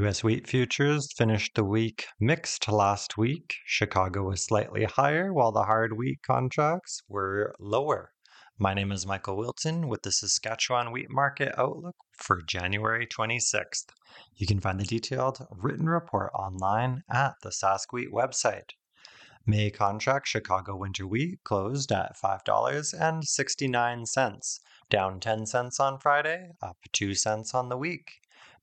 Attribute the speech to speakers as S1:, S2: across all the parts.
S1: U.S. wheat futures finished the week mixed last week. Chicago was slightly higher, while the hard wheat contracts were lower. My name is Michael Wilton with the Saskatchewan Wheat Market Outlook for January 26th. You can find the detailed written report online at the Sask Wheat website. May contract Chicago winter wheat closed at $5.69, down 10 cents on Friday, up 2 cents on the week.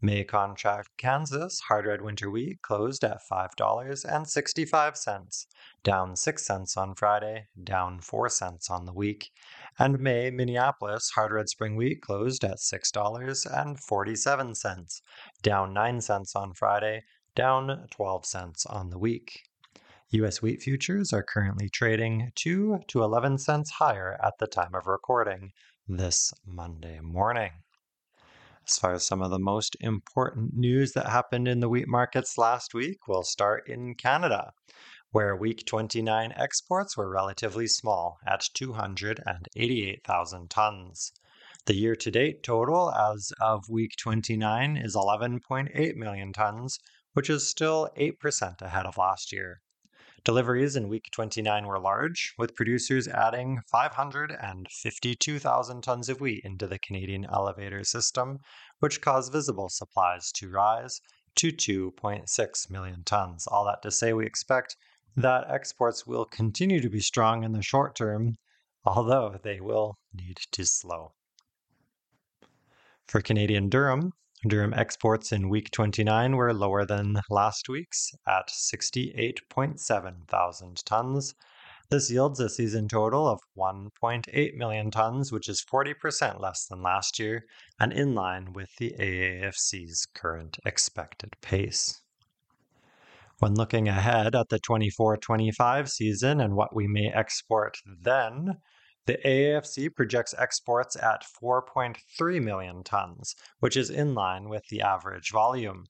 S1: May contract Kansas hard red winter wheat closed at $5.65, down 6 cents on Friday, down 4 cents on the week. And May Minneapolis hard red spring wheat closed at $6.47, down 9 cents on Friday, down 12 cents on the week. US wheat futures are currently trading 2 to 11 cents higher at the time of recording this Monday morning. As far as some of the most important news that happened in the wheat markets last week, we'll start in Canada, where week 29 exports were relatively small at 288,000 tons. The year to date total as of week 29 is 11.8 million tons, which is still 8% ahead of last year. Deliveries in week 29 were large, with producers adding 552,000 tons of wheat into the Canadian elevator system, which caused visible supplies to rise to 2.6 million tons. All that to say, we expect that exports will continue to be strong in the short term, although they will need to slow. For Canadian durum, Durum exports in week 29 were lower than last week's at 68.7 thousand tons. This yields a season total of 1.8 million tons, which is 40% less than last year and in line with the AAFC's current expected pace. When looking ahead at the 24 25 season and what we may export then, the AAFC projects exports at 4.3 million tons, which is in line with the average volume.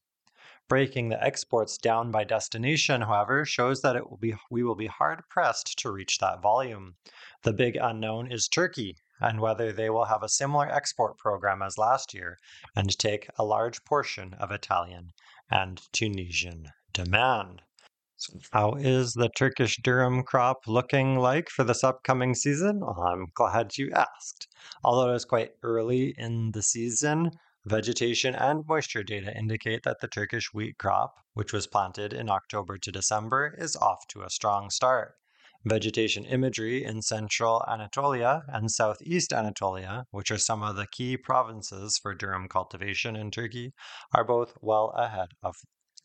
S1: Breaking the exports down by destination, however, shows that it will be we will be hard pressed to reach that volume. The big unknown is Turkey and whether they will have a similar export program as last year and take a large portion of Italian and Tunisian demand. How is the Turkish durum crop looking like for this upcoming season? Well, I'm glad you asked. Although it is quite early in the season, vegetation and moisture data indicate that the Turkish wheat crop, which was planted in October to December, is off to a strong start. Vegetation imagery in central Anatolia and southeast Anatolia, which are some of the key provinces for durum cultivation in Turkey, are both well ahead of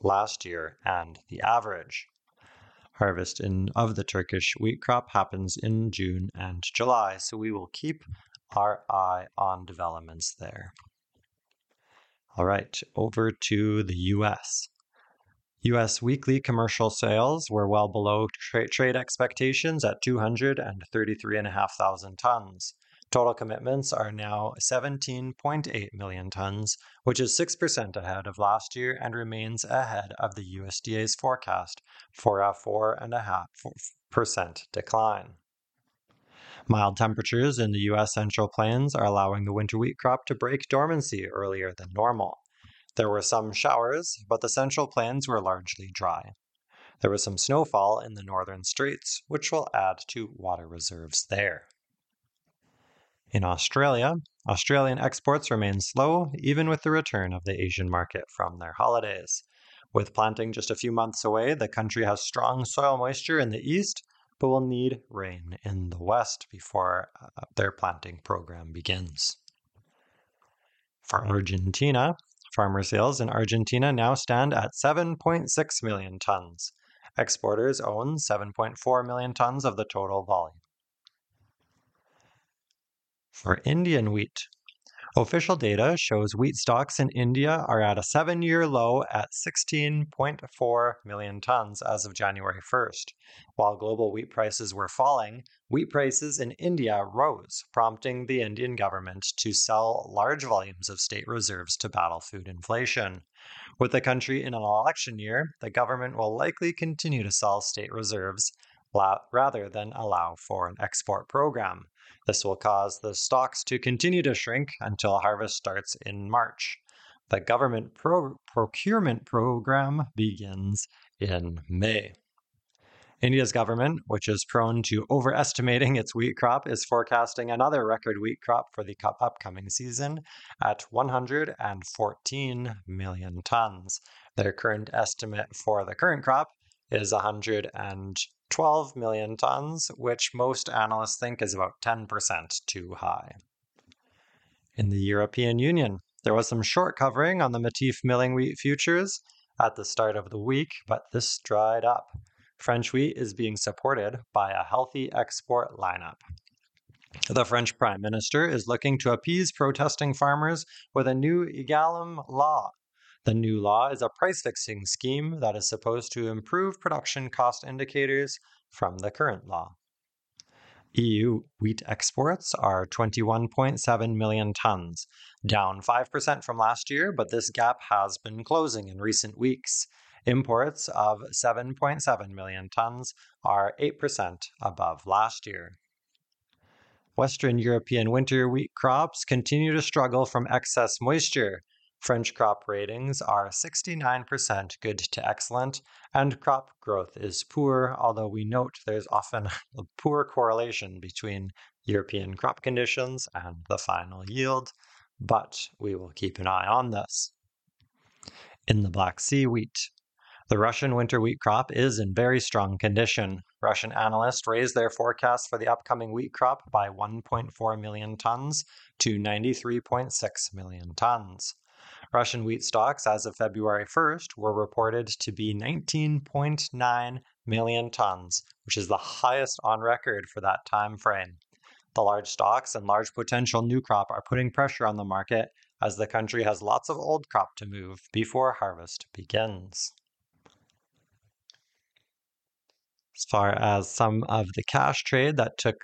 S1: last year and the average. Harvest in, of the Turkish wheat crop happens in June and July, so we will keep our eye on developments there. All right, over to the US. US weekly commercial sales were well below tra- trade expectations at 233,500 tons. Total commitments are now 17.8 million tons, which is 6% ahead of last year and remains ahead of the USDA's forecast for a 4.5% decline. Mild temperatures in the U.S. Central Plains are allowing the winter wheat crop to break dormancy earlier than normal. There were some showers, but the Central Plains were largely dry. There was some snowfall in the northern straits, which will add to water reserves there. In Australia, Australian exports remain slow even with the return of the Asian market from their holidays. With planting just a few months away, the country has strong soil moisture in the east, but will need rain in the west before uh, their planting program begins. For Argentina, farmer sales in Argentina now stand at 7.6 million tons. Exporters own 7.4 million tons of the total volume. For Indian wheat, official data shows wheat stocks in India are at a seven year low at 16.4 million tons as of January 1st. While global wheat prices were falling, wheat prices in India rose, prompting the Indian government to sell large volumes of state reserves to battle food inflation. With the country in an election year, the government will likely continue to sell state reserves rather than allow for an export program. This will cause the stocks to continue to shrink until harvest starts in March. The government pro- procurement program begins in May. India's government, which is prone to overestimating its wheat crop, is forecasting another record wheat crop for the upcoming season at 114 million tons. Their current estimate for the current crop is 112 million tons, which most analysts think is about 10% too high. In the European Union, there was some short covering on the Matif milling wheat futures at the start of the week, but this dried up. French wheat is being supported by a healthy export lineup. The French Prime Minister is looking to appease protesting farmers with a new EGalim law. The new law is a price fixing scheme that is supposed to improve production cost indicators from the current law. EU wheat exports are 21.7 million tons, down 5% from last year, but this gap has been closing in recent weeks. Imports of 7.7 million tons are 8% above last year. Western European winter wheat crops continue to struggle from excess moisture. French crop ratings are 69% good to excellent, and crop growth is poor, although we note there's often a poor correlation between European crop conditions and the final yield, but we will keep an eye on this. In the Black Sea wheat, the Russian winter wheat crop is in very strong condition. Russian analysts raised their forecast for the upcoming wheat crop by 1.4 million tons to 93.6 million tons. Russian wheat stocks as of February 1st were reported to be 19.9 million tons, which is the highest on record for that time frame. The large stocks and large potential new crop are putting pressure on the market as the country has lots of old crop to move before harvest begins. As far as some of the cash trade that took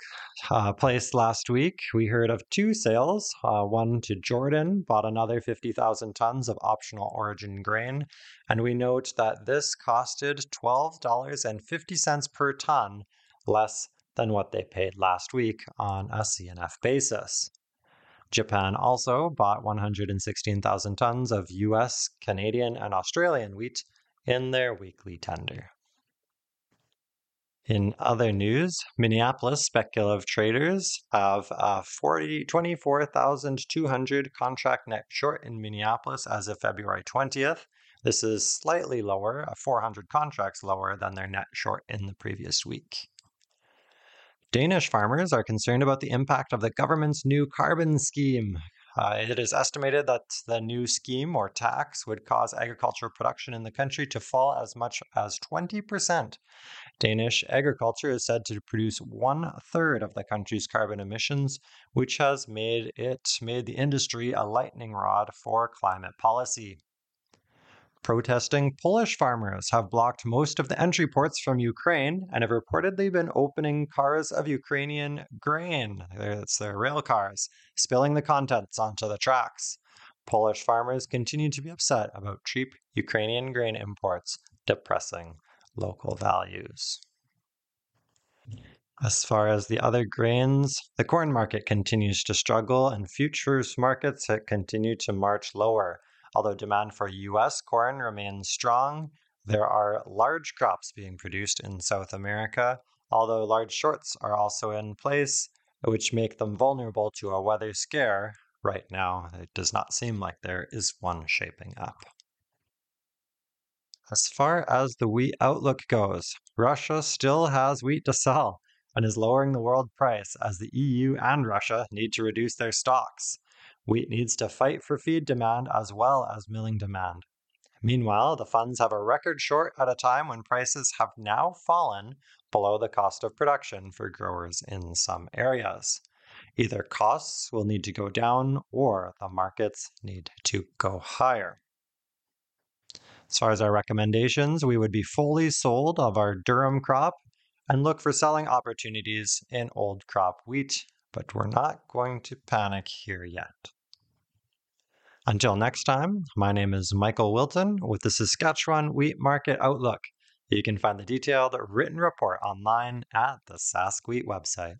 S1: uh, place last week, we heard of two sales. Uh, one to Jordan, bought another 50,000 tons of optional origin grain. And we note that this costed $12.50 per ton, less than what they paid last week on a CNF basis. Japan also bought 116,000 tons of US, Canadian, and Australian wheat in their weekly tender. In other news, Minneapolis speculative traders have uh, 40, 24,200 contract net short in Minneapolis as of February 20th. This is slightly lower, uh, 400 contracts lower than their net short in the previous week. Danish farmers are concerned about the impact of the government's new carbon scheme. Uh, it is estimated that the new scheme or tax would cause agricultural production in the country to fall as much as 20%. Danish agriculture is said to produce one third of the country's carbon emissions, which has made it made the industry a lightning rod for climate policy. Protesting Polish farmers have blocked most of the entry ports from Ukraine and have reportedly been opening cars of Ukrainian grain. that's their rail cars, spilling the contents onto the tracks. Polish farmers continue to be upset about cheap Ukrainian grain imports, depressing local values. As far as the other grains, the corn market continues to struggle and futures markets continue to march lower. Although demand for U.S. corn remains strong, there are large crops being produced in South America, although large shorts are also in place, which make them vulnerable to a weather scare. Right now, it does not seem like there is one shaping up. As far as the wheat outlook goes, Russia still has wheat to sell and is lowering the world price as the EU and Russia need to reduce their stocks. Wheat needs to fight for feed demand as well as milling demand. Meanwhile, the funds have a record short at a time when prices have now fallen below the cost of production for growers in some areas. Either costs will need to go down or the markets need to go higher. As far as our recommendations, we would be fully sold of our durum crop and look for selling opportunities in old crop wheat, but we're not going to panic here yet. Until next time, my name is Michael Wilton with the Saskatchewan Wheat Market Outlook. You can find the detailed written report online at the Sask Wheat website.